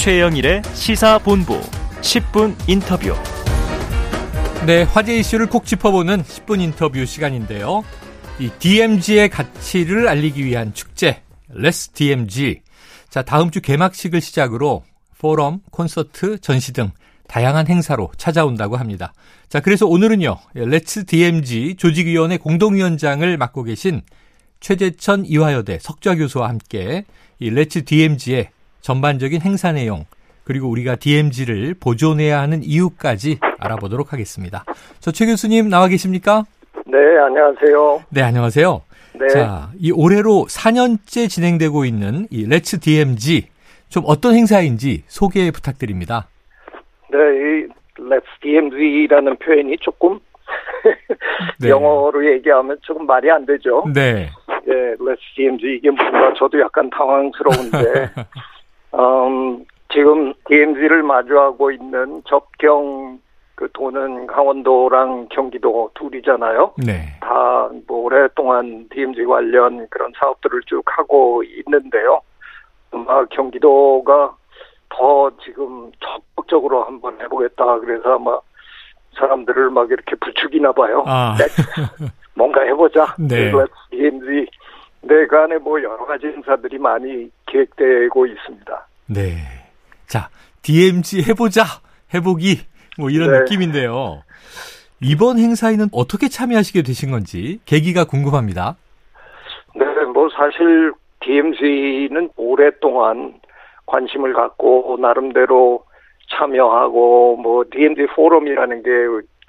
최영일의 시사본부 10분 인터뷰. 네, 화제 이슈를 콕 짚어보는 10분 인터뷰 시간인데요. 이 DMZ의 가치를 알리기 위한 축제, Let's DMZ. 자, 다음 주 개막식을 시작으로 포럼, 콘서트, 전시 등 다양한 행사로 찾아온다고 합니다. 자, 그래서 오늘은요, Let's DMZ 조직위원회 공동위원장을 맡고 계신 최재천 이화여대 석좌 교수와 함께 이 레츠 DMZ의 전반적인 행사 내용, 그리고 우리가 DMZ를 보존해야 하는 이유까지 알아보도록 하겠습니다. 저최 교수님 나와 계십니까? 네, 안녕하세요. 네, 안녕하세요. 네. 자, 이 올해로 4년째 진행되고 있는 이 레츠 DMZ 좀 어떤 행사인지 소개 부탁드립니다. 네, 이 Let's DMZ라는 표현이 조금 네. 영어로 얘기하면 조금 말이 안 되죠. 네. 네, Let's DMZ 이게 뭔가 저도 약간 당황스러운데 음, 지금 DMZ를 마주하고 있는 접경 그 도는 강원도랑 경기도 둘이잖아요. 네. 다뭐 오랫동안 DMZ 관련 그런 사업들을 쭉 하고 있는데요. 아마 경기도가 더 지금 적극적으로 한번 해보겠다. 그래서 아마 사람들을 막 이렇게 부추기나 봐요. 아. 뭔가 해보자. 네. DMZ. 네, 그 안에 뭐 여러 가지 행사들이 많이 계획되고 있습니다. 네. 자, DMZ 해보자. 해보기. 뭐 이런 네. 느낌인데요. 이번 행사에는 어떻게 참여하시게 되신 건지 계기가 궁금합니다. 네, 뭐 사실 DMZ는 오랫동안 관심을 갖고 나름대로 참여하고 뭐 DMZ 포럼이라는 게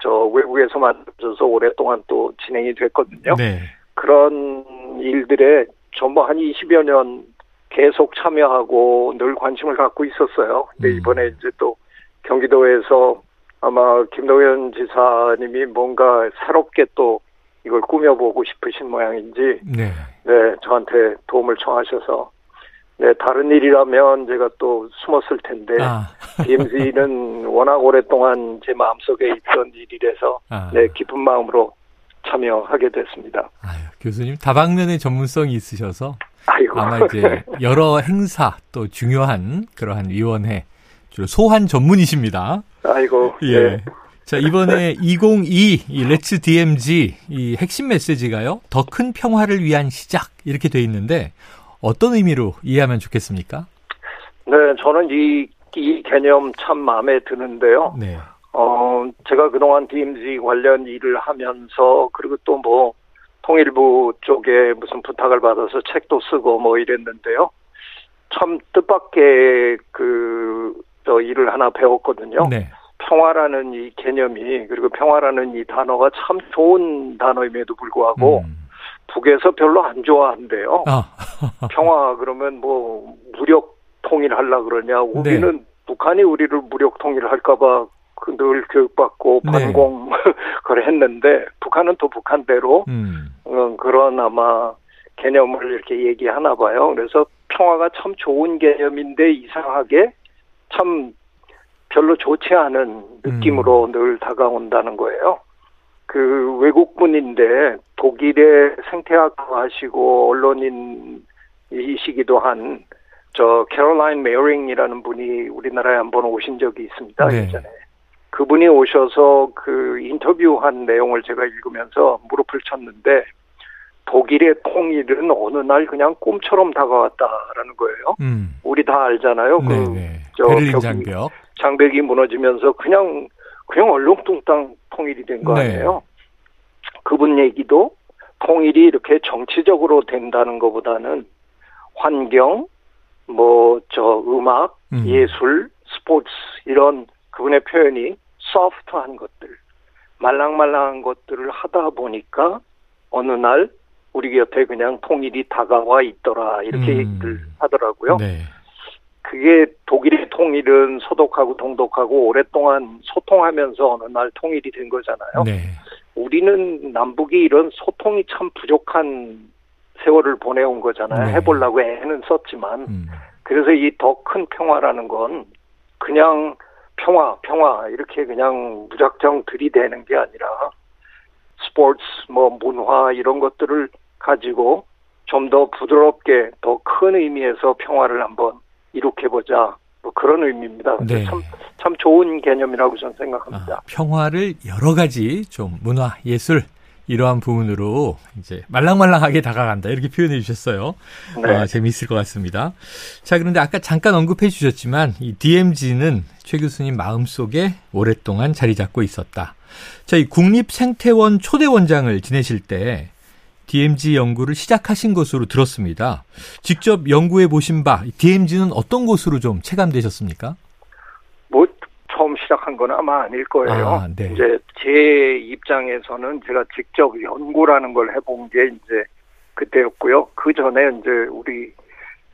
저 외국에서 만들어져서 오랫동안 또 진행이 됐거든요. 네. 그런 일들에 전부 한 20여 년 계속 참여하고 늘 관심을 갖고 있었어요. 근데 음. 이번에 이제 또 경기도에서 아마 김동연 지사님이 뭔가 새롭게 또 이걸 꾸며보고 싶으신 모양인지 네. 네 저한테 도움을 청하셔서 네 다른 일이라면 제가 또 숨었을 텐데 아. DMZ는 워낙 오랫동안 제 마음속에 있던 일이라서 아. 네 기쁜 마음으로 참여하게 됐습니다. 아유, 교수님 다방면의 전문성이 있으셔서 아이고. 아마 이제 여러 행사 또 중요한 그러한 위원회 주로 소환 전문이십니다. 아이고. 예. 네. 자, 이번에 2022이 레츠 DMZ 이 핵심 메시지가요. 더 큰 평화를 위한 시작 이렇게 돼 있는데 어떤 의미로 이해하면 좋겠습니까? 네, 저는 이, 이 개념 참 마음에 드는데요. 네. 어, 제가 그동안 DMZ 관련 일을 하면서, 그리고 또 뭐, 통일부 쪽에 무슨 부탁을 받아서 책도 쓰고 뭐 이랬는데요. 참 뜻밖의 그, 저 일을 하나 배웠거든요. 네. 평화라는 이 개념이, 그리고 평화라는 이 단어가 참 좋은 단어임에도 불구하고, 음. 북에서 별로 안 좋아한대요. 아. 평화 그러면 뭐 무력 통일하려 그러냐 네. 우리는 북한이 우리를 무력 통일할까봐 그 늘 교육받고 네. 반공 그걸 했는데 북한은 또 북한대로 음. 어, 그런 아마 개념을 이렇게 얘기하나 봐요. 그래서 평화가 참 좋은 개념인데 이상하게 참 별로 좋지 않은 느낌으로 음. 늘 다가온다는 거예요. 그 외국분인데 독일의 생태학도 하시고 언론인이시기도 한 저 캐롤라인 메어링이라는 분이 우리나라에 한번 오신 적이 있습니다 네. 예전에 그분이 오셔서 그 인터뷰한 내용을 제가 읽으면서 무릎을 쳤는데 독일의 통일은 어느 날 그냥 꿈처럼 다가왔다라는 거예요. 음. 우리 다 알잖아요. 그 네, 네. 저 베를린 장벽. 장벽이 무너지면서 그냥 그냥 얼렁뚱땅 통일이 된거 네. 아니에요. 그분 얘기도 통일이 이렇게 정치적으로 된다는 것보다는 환경, 뭐 저 음악, 음. 예술, 스포츠 이런 그분의 표현이 소프트한 것들, 말랑말랑한 것들을 하다 보니까 어느 날 우리 곁에 그냥 통일이 다가와 있더라 이렇게 음. 얘기를 하더라고요. 네. 그게 독일의 통일은 소독하고 동독하고 오랫동안 소통하면서 어느 날 통일이 된 거잖아요. 네. 우리는 남북이 이런 소통이 참 부족한 세월을 보내온 거잖아요. 네. 해보려고 애는 썼지만. 음. 그래서 이 더 큰 평화라는 건 그냥 평화, 평화 이렇게 그냥 무작정 들이대는 게 아니라 스포츠, 뭐 문화 이런 것들을 가지고 좀 더 부드럽게 더 큰 의미에서 평화를 한번 이룩해 보자. 뭐 그런 의미입니다. 네. 참, 참 좋은 개념이라고 저는 생각합니다. 아, 평화를 여러 가지 좀 문화, 예술 이러한 부분으로 이제 말랑말랑하게 다가간다 이렇게 표현해 주셨어요. 네. 아, 재미있을 것 같습니다. 자, 그런데 아까 잠깐 언급해 주셨지만 이 DMZ는 최 교수님 마음 속에 오랫동안 자리 잡고 있었다. 자, 이 국립생태원 초대 원장을 지내실 때 DMZ 연구를 시작하신 것으로 들었습니다. 직접 연구해 보신 바 DMZ는 어떤 곳으로 좀 체감되셨습니까? 시작한 건 아마 아닐 거예요. 아, 네. 이제 제 입장에서는 제가 직접 연구라는 걸 해본 게 이제 그때였고요. 그 전에 이제 우리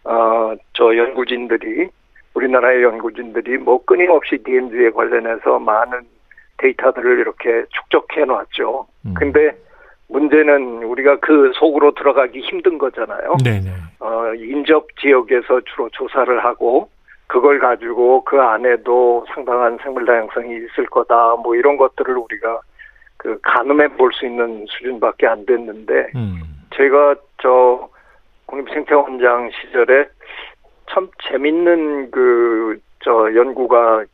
어 저 연구진들이 우리나라의 연구진들이 뭐 끊임없이 DMZ에 관련해서 많은 데이터들을 이렇게 축적해 놨죠. 음. 근데 문제는 우리가 그 속으로 들어가기 힘든 거잖아요. 네네. 어, 인접 지역에서 주로 조사를 하고 그걸 가지고 그 안에도 상당한 생물 다양성이 있을 거다 뭐 이런 것들을 우리가 그 가늠해 볼 수 있는 수준밖에 안 됐는데 음. 제가 저 국립생태원장 시절에 참 재밌는 그 저 연구가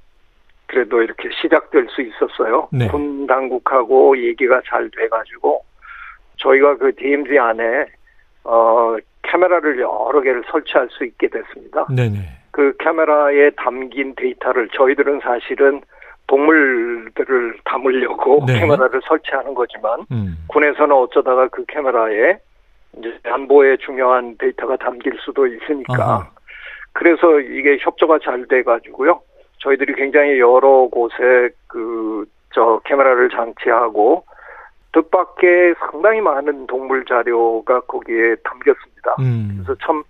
그래도 이렇게 시작될 수 있었어요. 네. 군 당국하고 얘기가 잘 돼가지고 저희가 그 DMZ 안에 어 카메라를 여러 개를 설치할 수 있게 됐습니다. 네네. 그 카메라에 담긴 데이터를 저희들은 사실은 동물들을 담으려고 네. 카메라를 설치하는 거지만 음. 군에서는 어쩌다가 그 카메라에 이제 안보에 중요한 데이터가 담길 수도 있으니까 아하. 그래서 이게 협조가 잘 돼가지고요. 저희들이 굉장히 여러 곳에 그 저 카메라를 장치하고 뜻밖의 상당히 많은 동물 자료가 거기에 담겼습니다. 음. 그래서 참,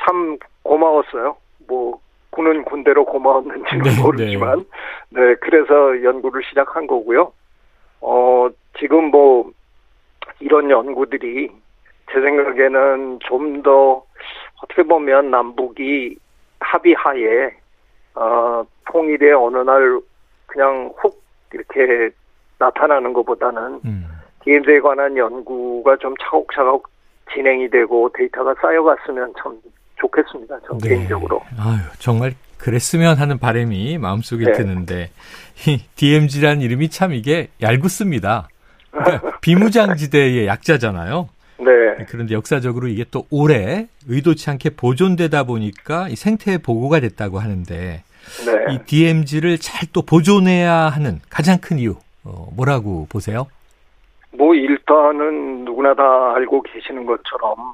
참 고마웠어요. 뭐, 군은 군대로 고마웠는지는 네, 모르지만, 네. 그래서 연구를 시작한 거고요. 어, 지금 뭐, 이런 연구들이 제 생각에는 좀 더, 어떻게 보면 남북이 합의하에, 어, 통일의 어느 날 그냥 훅 이렇게 나타나는 것보다는 음. DMZ에 관한 연구가 좀 차곡차곡 진행이 되고 데이터가 쌓여갔으면 참 좋겠습니다. 전 네. 개인적으로. 아유, 정말 그랬으면 하는 바람이 마음속에 네. 드는데 이 DMZ라는 이름이 참 이게 얄궂습니다. 그러니까 비무장지대의 약자잖아요. 네. 그런데 역사적으로 이게 또 오래 의도치 않게 보존되다 보니까 이 생태 보고가 됐다고 하는데 네. 이 DMZ를 잘 또 보존해야 하는 가장 큰 이유 어, 뭐라고 보세요? 뭐 일단은 누구나 다 알고 계시는 것처럼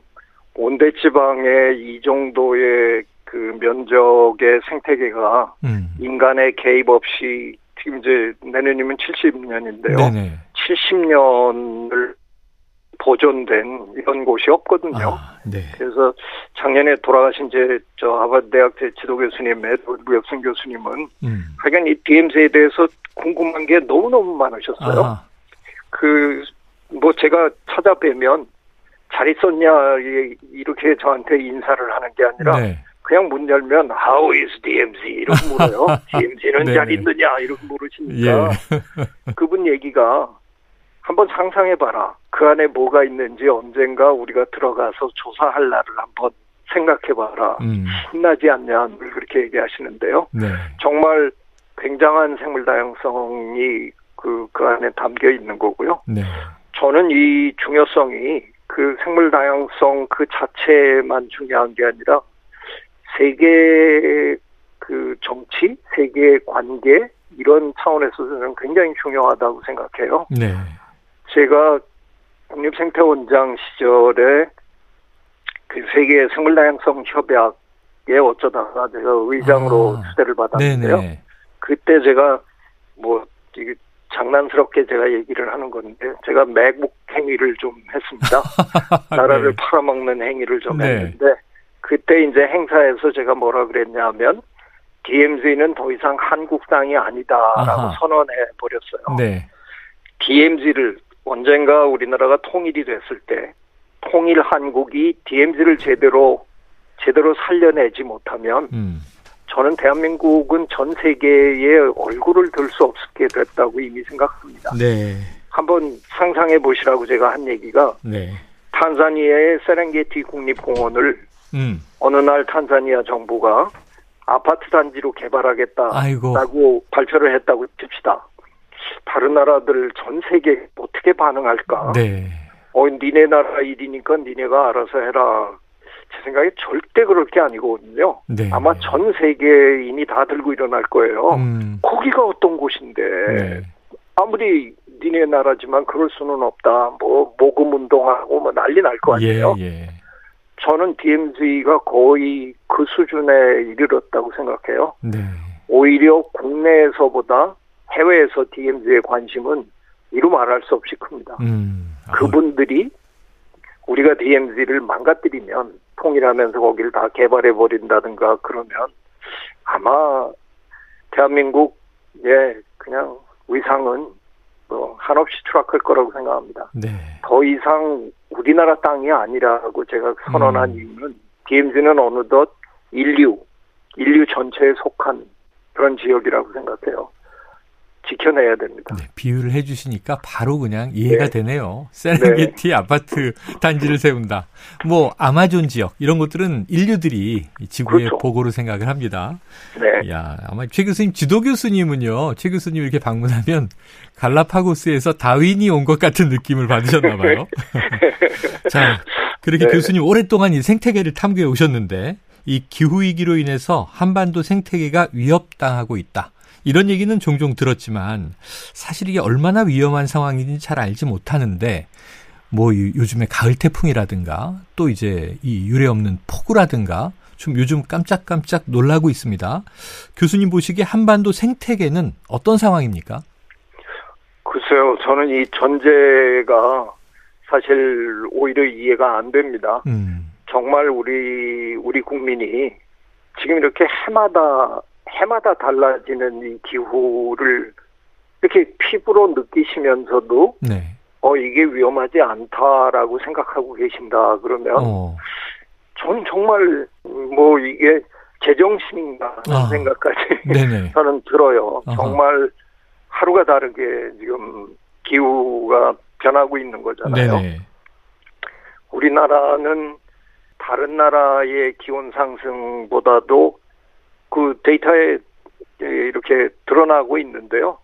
온대 지방의 이 정도의 그 면적의 생태계가 음. 인간의 개입 없이 지금 이제 내년이면 70년인데요. 네네. 70년을 보존된 이런 곳이 없거든요. 아, 네. 그래서 작년에 돌아가신 제저 하버드 대학 제 지도 교수님 에드워드 무엽슨 교수님은 음. 하여간 이 DMZ에 대해서 궁금한 게 너무너무 많으셨어요. 아, 그뭐 제가 찾아뵈면 잘 있었냐 이- 이렇게 저한테 인사를 하는 게 아니라 네. 그냥 문 열면 How is DMZ 이렇게 물어요. DMZ는 잘 네네. 있느냐 이렇게 예. 물으시니까 그분 얘기가 한번 상상해봐라. 그 안에 뭐가 있는지 언젠가 우리가 들어가서 조사할 날을 한번 생각해봐라. 음. 신나지 않냐 늘 그렇게 얘기하시는데요. 네. 정말 굉장한 생물 다양성이 그, 그 안에 담겨 있는 거고요. 네. 저는 이 중요성이 그 생물 다양성 그 자체만 중요한 게 아니라 세계 그 정치, 세계 관계 이런 차원에서 저는 굉장히 중요하다고 생각해요. 네. 제가 국립생태원장 시절에 그 세계 생물 다양성 협약에 어쩌다가 제가 의장으로 아, 수대를 받았는데요. 네네. 그때 제가 뭐 이게 장난스럽게 제가 얘기를 하는 건데 제가 매국 행위를 좀 했습니다. 나라를 네. 팔아먹는 행위를 좀 네. 했는데 그때 이제 행사에서 제가 뭐라 그랬냐면 DMZ는 더 이상 한국 땅이 아니다라고 아하. 선언해 버렸어요. 네. DMZ를 언젠가 우리나라가 통일이 됐을 때 통일 한국이 DMZ를 제대로 제대로 살려내지 못하면 음. 저는 대한민국은 전 세계에 얼굴을 들 수 없게 됐다고 이미 생각합니다. 네. 한번 상상해 보시라고 제가 한 얘기가 네. 탄자니아의 세렝게티 국립공원을 음. 어느 날 탄자니아 정부가 아파트 단지로 개발하겠다라고 아이고. 발표를 했다고 칩시다. 다른 나라들 전 세계 어떻게 반응할까? 네. 어, 니네 나라 일이니까 니네가 알아서 해라. 제 생각에 절대 그럴 게 아니거든요. 네. 아마 전 세계인이 다 들고 일어날 거예요. 음. 거기가 어떤 곳인데 네. 아무리 니네 나라지만 그럴 수는 없다. 뭐 모금 운동하고 뭐 난리 날 거 아니에요. 예, 예. 저는 DMZ가 거의 그 수준에 이르렀다고 생각해요. 네. 오히려 국내에서보다 해외에서 DMZ의 관심은 이루 말할 수 없이 큽니다. 음. 아, 그분들이 우리가 DMZ를 망가뜨리면 통일하면서 거기를 다 개발해 버린다든가 그러면 아마 대한민국 예 그냥 위상은 뭐 한없이 추락할 거라고 생각합니다. 네. 더 이상 우리나라 땅이 아니라고 제가 선언한 음. 이유는 DMZ는 어느덧 인류 인류 전체에 속한 그런 지역이라고 생각해요. 지켜내야 됩니다. 네, 비유를 해주시니까 바로 그냥 이해가 네. 되네요. 세렝게티 아파트 단지를 세운다. 뭐 아마존 지역 이런 것들은 인류들이 이 지구의 그렇죠. 보고로 생각을 합니다. 네. 야 아마 최 교수님 지도 교수님은요. 최 교수님 이렇게 방문하면 갈라파고스에서 다윈이 온 것 같은 느낌을 받으셨나 봐요. 자 그렇게 네. 교수님 오랫동안 이 생태계를 탐구해 오셨는데 이 기후 위기로 인해서 한반도 생태계가 위협당하고 있다. 이런 얘기는 종종 들었지만 사실 이게 얼마나 위험한 상황인지 잘 알지 못하는데 뭐 이- 요즘에 가을 태풍이라든가 또 이제 이 유례 없는 폭우라든가 좀 요즘 깜짝깜짝 놀라고 있습니다. 교수님 보시기에 한반도 생태계는 어떤 상황입니까? 글쎄요, 저는 이 전제가 사실 오히려 이해가 안 됩니다. 음. 정말 우리 우리 국민이 지금 이렇게 해마다 해마다 달라지는 이 기후를 이렇게 피부로 느끼시면서도 네. 어 이게 위험하지 않다라고 생각하고 계신다 그러면 어. 저는 정말 뭐 이게 제정신인가 아. 생각까지 네네. 저는 들어요. 아하. 정말 하루가 다르게 지금 기후가 변하고 있는 거잖아요. 네네. 우리나라는 다른 나라의 기온 상승보다도 그 데이터에 이렇게 드러나고 있는데요.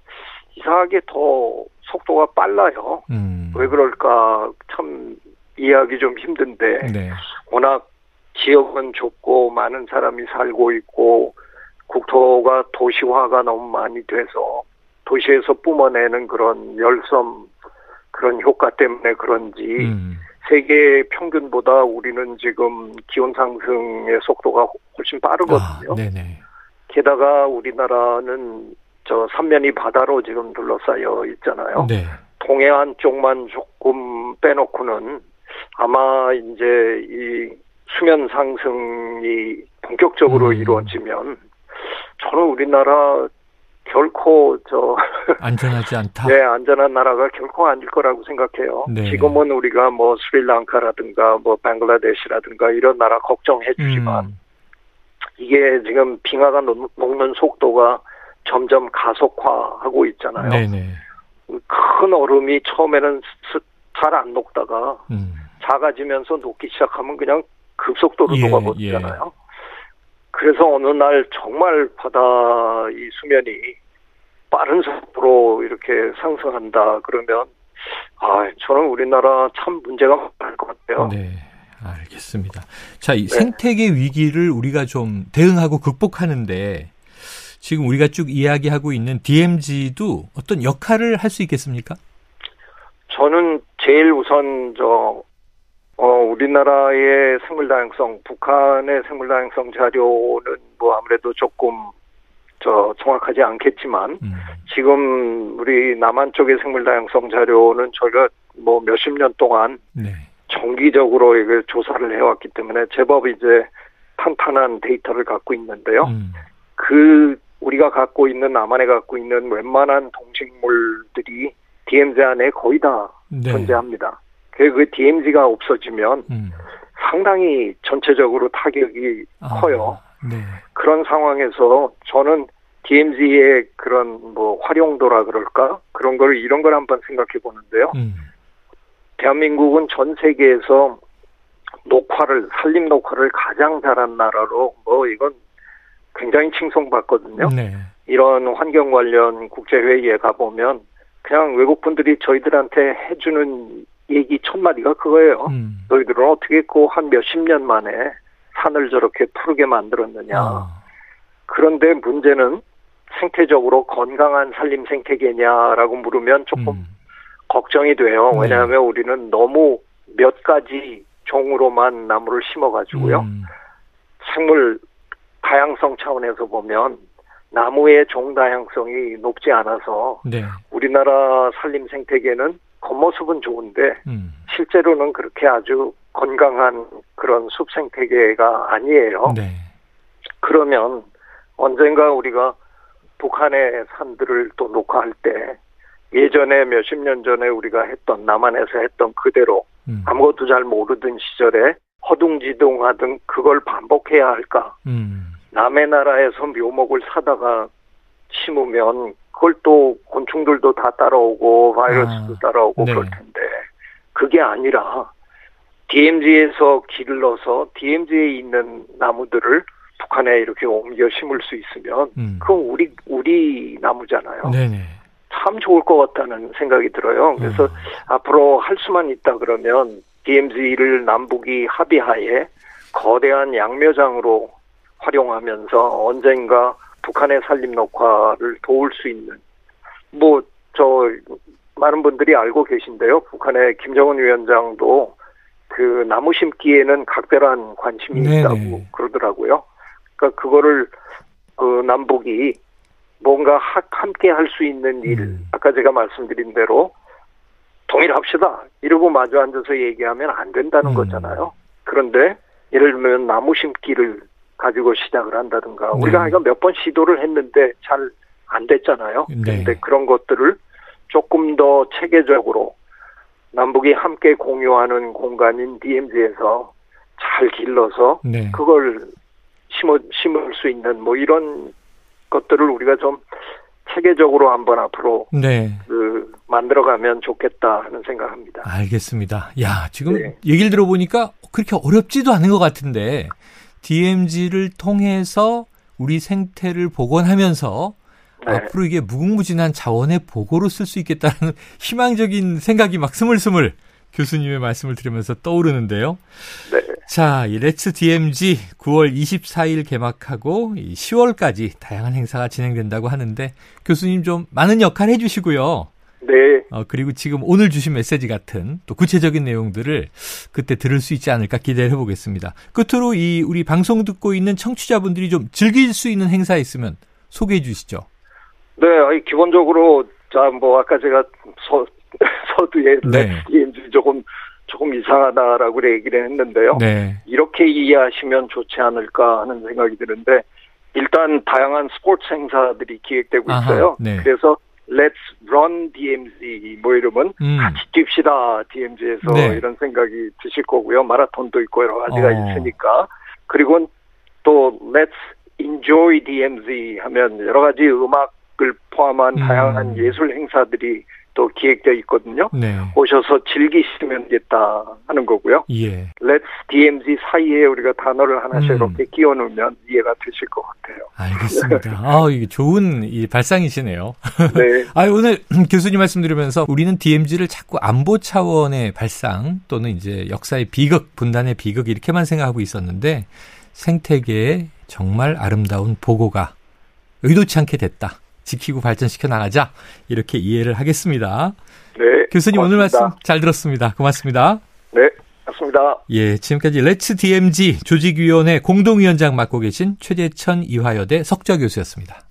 이상하게 더 속도가 빨라요. 음. 왜 그럴까 참 이해하기 좀 힘든데 네. 워낙 지역은 좁고 많은 사람이 살고 있고 국토가 도시화가 너무 많이 돼서 도시에서 뿜어내는 그런 열섬 그런 효과 때문에 그런지 음. 세계 평균보다 우리는 지금 기온 상승의 속도가 훨씬 아, 빠르거든요. 네네. 게다가 우리나라는 저 삼면이 바다로 지금 둘러싸여 있잖아요. 네. 동해안 쪽만 조금 빼놓고는 아마 이제 이 수면 상승이 본격적으로 음. 이루어지면 저는 우리나라 결코 저 안전하지 않다. 네, 안전한 나라가 결코 아닐 거라고 생각해요. 네. 지금은 우리가 뭐 스리랑카라든가 뭐 방글라데시라든가 이런 나라 걱정해 주지만 음. 이게 지금 빙하가 녹- 녹는 속도가 점점 가속화하고 있잖아요. 네네. 큰 얼음이 처음에는 잘 안 녹다가 음. 작아지면서 녹기 시작하면 그냥 급속도로 예, 녹아버리잖아요. 그래서 어느 날 정말 바다 이 수면이 빠른 속도로 이렇게 상승한다 그러면 아 저는 우리나라 참 문제가 많을 것 같아요. 네. 알겠습니다. 자, 이 네. 생태계 위기를 우리가 좀 대응하고 극복하는데 지금 우리가 쭉 이야기하고 있는 DMZ도 어떤 역할을 할 수 있겠습니까? 저는 제일 우선 저 어, 우리나라의 생물 다양성, 북한의 생물 다양성 자료는 뭐 아무래도 조금 저 정확하지 않겠지만 음. 지금 우리 남한 쪽의 생물 다양성 자료는 저희가 뭐 몇십 년 동안 네. 정기적으로 이걸 조사를 해왔기 때문에 제법 이제 탄탄한 데이터를 갖고 있는데요. 음. 그 우리가 갖고 있는 남한에 갖고 있는 웬만한 동식물들이 DMZ 안에 거의 다 네. 존재합니다. 그, 그 DMZ가 없어지면 음. 상당히 전체적으로 타격이 아, 커요. 네. 그런 상황에서 저는 DMZ의 그런 뭐 활용도라 그럴까 그런 걸 이런 걸 한번 생각해 보는데요. 음. 대한민국은 전 세계에서 녹화를 산림 녹화를 가장 잘한 나라로 뭐 이건 굉장히 칭송받거든요. 네. 이런 환경 관련 국제회의에 가보면 그냥 외국 분들이 저희들한테 해주는 얘기 첫 마디가 그거예요. 음. 너희들은 어떻게 그한 몇십 년 만에 산을 저렇게 푸르게 만들었느냐. 아. 그런데 문제는 생태적으로 건강한 산림 생태계냐라고 물으면 조금 음. 걱정이 돼요. 네. 왜냐하면 우리는 너무 몇 가지 종으로만 나무를 심어가지고요. 음. 생물 다양성 차원에서 보면 나무의 종 다양성이 높지 않아서 네. 우리나라 산림 생태계는 겉모습은 좋은데 음. 실제로는 그렇게 아주 건강한 그런 숲 생태계가 아니에요. 네. 그러면 언젠가 우리가 북한의 산들을 또 녹화할 때 예전에 몇십 년 전에 우리가 했던 남한에서 했던 그대로 음. 아무것도 잘 모르던 시절에 허둥지둥하던 그걸 반복해야 할까? 음. 남의 나라에서 묘목을 사다가 심으면 그걸 또 곤충들도 다 따라오고 바이러스도 아, 따라오고 네. 그럴 텐데 그게 아니라 DMZ에서 길러서 DMZ에 있는 나무들을 북한에 이렇게 옮겨 심을 수 있으면 음. 그건 우리 우리 나무잖아요. 네네. 참 좋을 것 같다는 생각이 들어요. 그래서 어. 앞으로 할 수만 있다 그러면 DMZ를 남북이 합의하에 거대한 양묘장으로 활용하면서 언젠가 북한의 산림 녹화를 도울 수 있는 뭐 저 많은 분들이 알고 계신데요. 북한의 김정은 위원장도 그 나무 심기에는 각별한 관심이 네네. 있다고 그러더라고요. 그러니까 그거를 그 남북이 뭔가 하- 함께 할 수 있는 일, 음. 아까 제가 말씀드린 대로 동일합시다. 이러고 마주 앉아서 얘기하면 안 된다는 음. 거잖아요. 그런데 예를 들면 나무 심기를 가지고 시작을 한다든가 네. 우리가 이거 몇 번 시도를 했는데 잘 안 됐잖아요. 네. 그런데 그런 것들을 조금 더 체계적으로 남북이 함께 공유하는 공간인 DMZ에서 잘 길러서 네. 그걸 심어 심을 수 있는 뭐 이런 것들을 우리가 좀 체계적으로 한번 앞으로 네. 그 만들어가면 좋겠다 하는 생각합니다. 알겠습니다. 야, 지금 네. 얘기를 들어보니까 그렇게 어렵지도 않은 것 같은데 DMZ를 통해서 우리 생태를 복원하면서 네. 앞으로 이게 무궁무진한 자원의 보고로 쓸 수 있겠다는 희망적인 생각이 막 스물스물 교수님의 말씀을 들으면서 떠오르는데요. 네. 자, 이 Let's DMZ 9월 24일 개막하고 10월까지 다양한 행사가 진행된다고 하는데 교수님 좀 많은 역할 해주시고요. 네. 어, 그리고 지금 오늘 주신 메시지 같은 또 구체적인 내용들을 그때 들을 수 있지 않을까 기대를 해보겠습니다. 끝으로 이 우리 방송 듣고 있는 청취자분들이 좀 즐길 수 있는 행사 있으면 소개해 주시죠. 네, 기본적으로, 자, 뭐, 아까 제가 서, 서두에 네. 조금, 조금 이상하다라고 얘기를 했는데요. 네. 이렇게 이해하시면 좋지 않을까 하는 생각이 드는데, 일단 다양한 스포츠 행사들이 기획되고 아하, 있어요. 네. 그래서 Let's Run DMZ 뭐 이러면 음. 같이 뜁시다 DMZ에서 네. 이런 생각이 드실 거고요. 마라톤도 있고 여러 가지가 어. 있으니까. 그리고 또 Let's Enjoy DMZ 하면 여러 가지 음악을 포함한 음. 다양한 예술 행사들이 또 기획되어 있거든요. 네. 오셔서 즐기시면 되겠다 하는 거고요. 예. Let's DMZ 사이에 우리가 단어를 하나씩 음. 이렇게 끼워 놓으면 이해가 되실 것 같아요. 알겠습니다. 아, 이게 좋은 이 발상이시네요. 네. 아, 오늘 교수님 말씀 들으면서 우리는 DMZ를 자꾸 안보 차원의 발상 또는 이제 역사의 비극, 분단의 비극 이렇게만 생각하고 있었는데 생태계의 정말 아름다운 보고가 의도치 않게 됐다. 지키고 발전시켜 나가자. 이렇게 이해를 하겠습니다. 네. 교수님 오늘 고맙습니다. 말씀 잘 들었습니다. 고맙습니다. 네. 맞습니다. 예, 지금까지 레츠 DMZ 조직위원회 공동위원장 맡고 계신 최재천 이화여대 석좌 교수였습니다.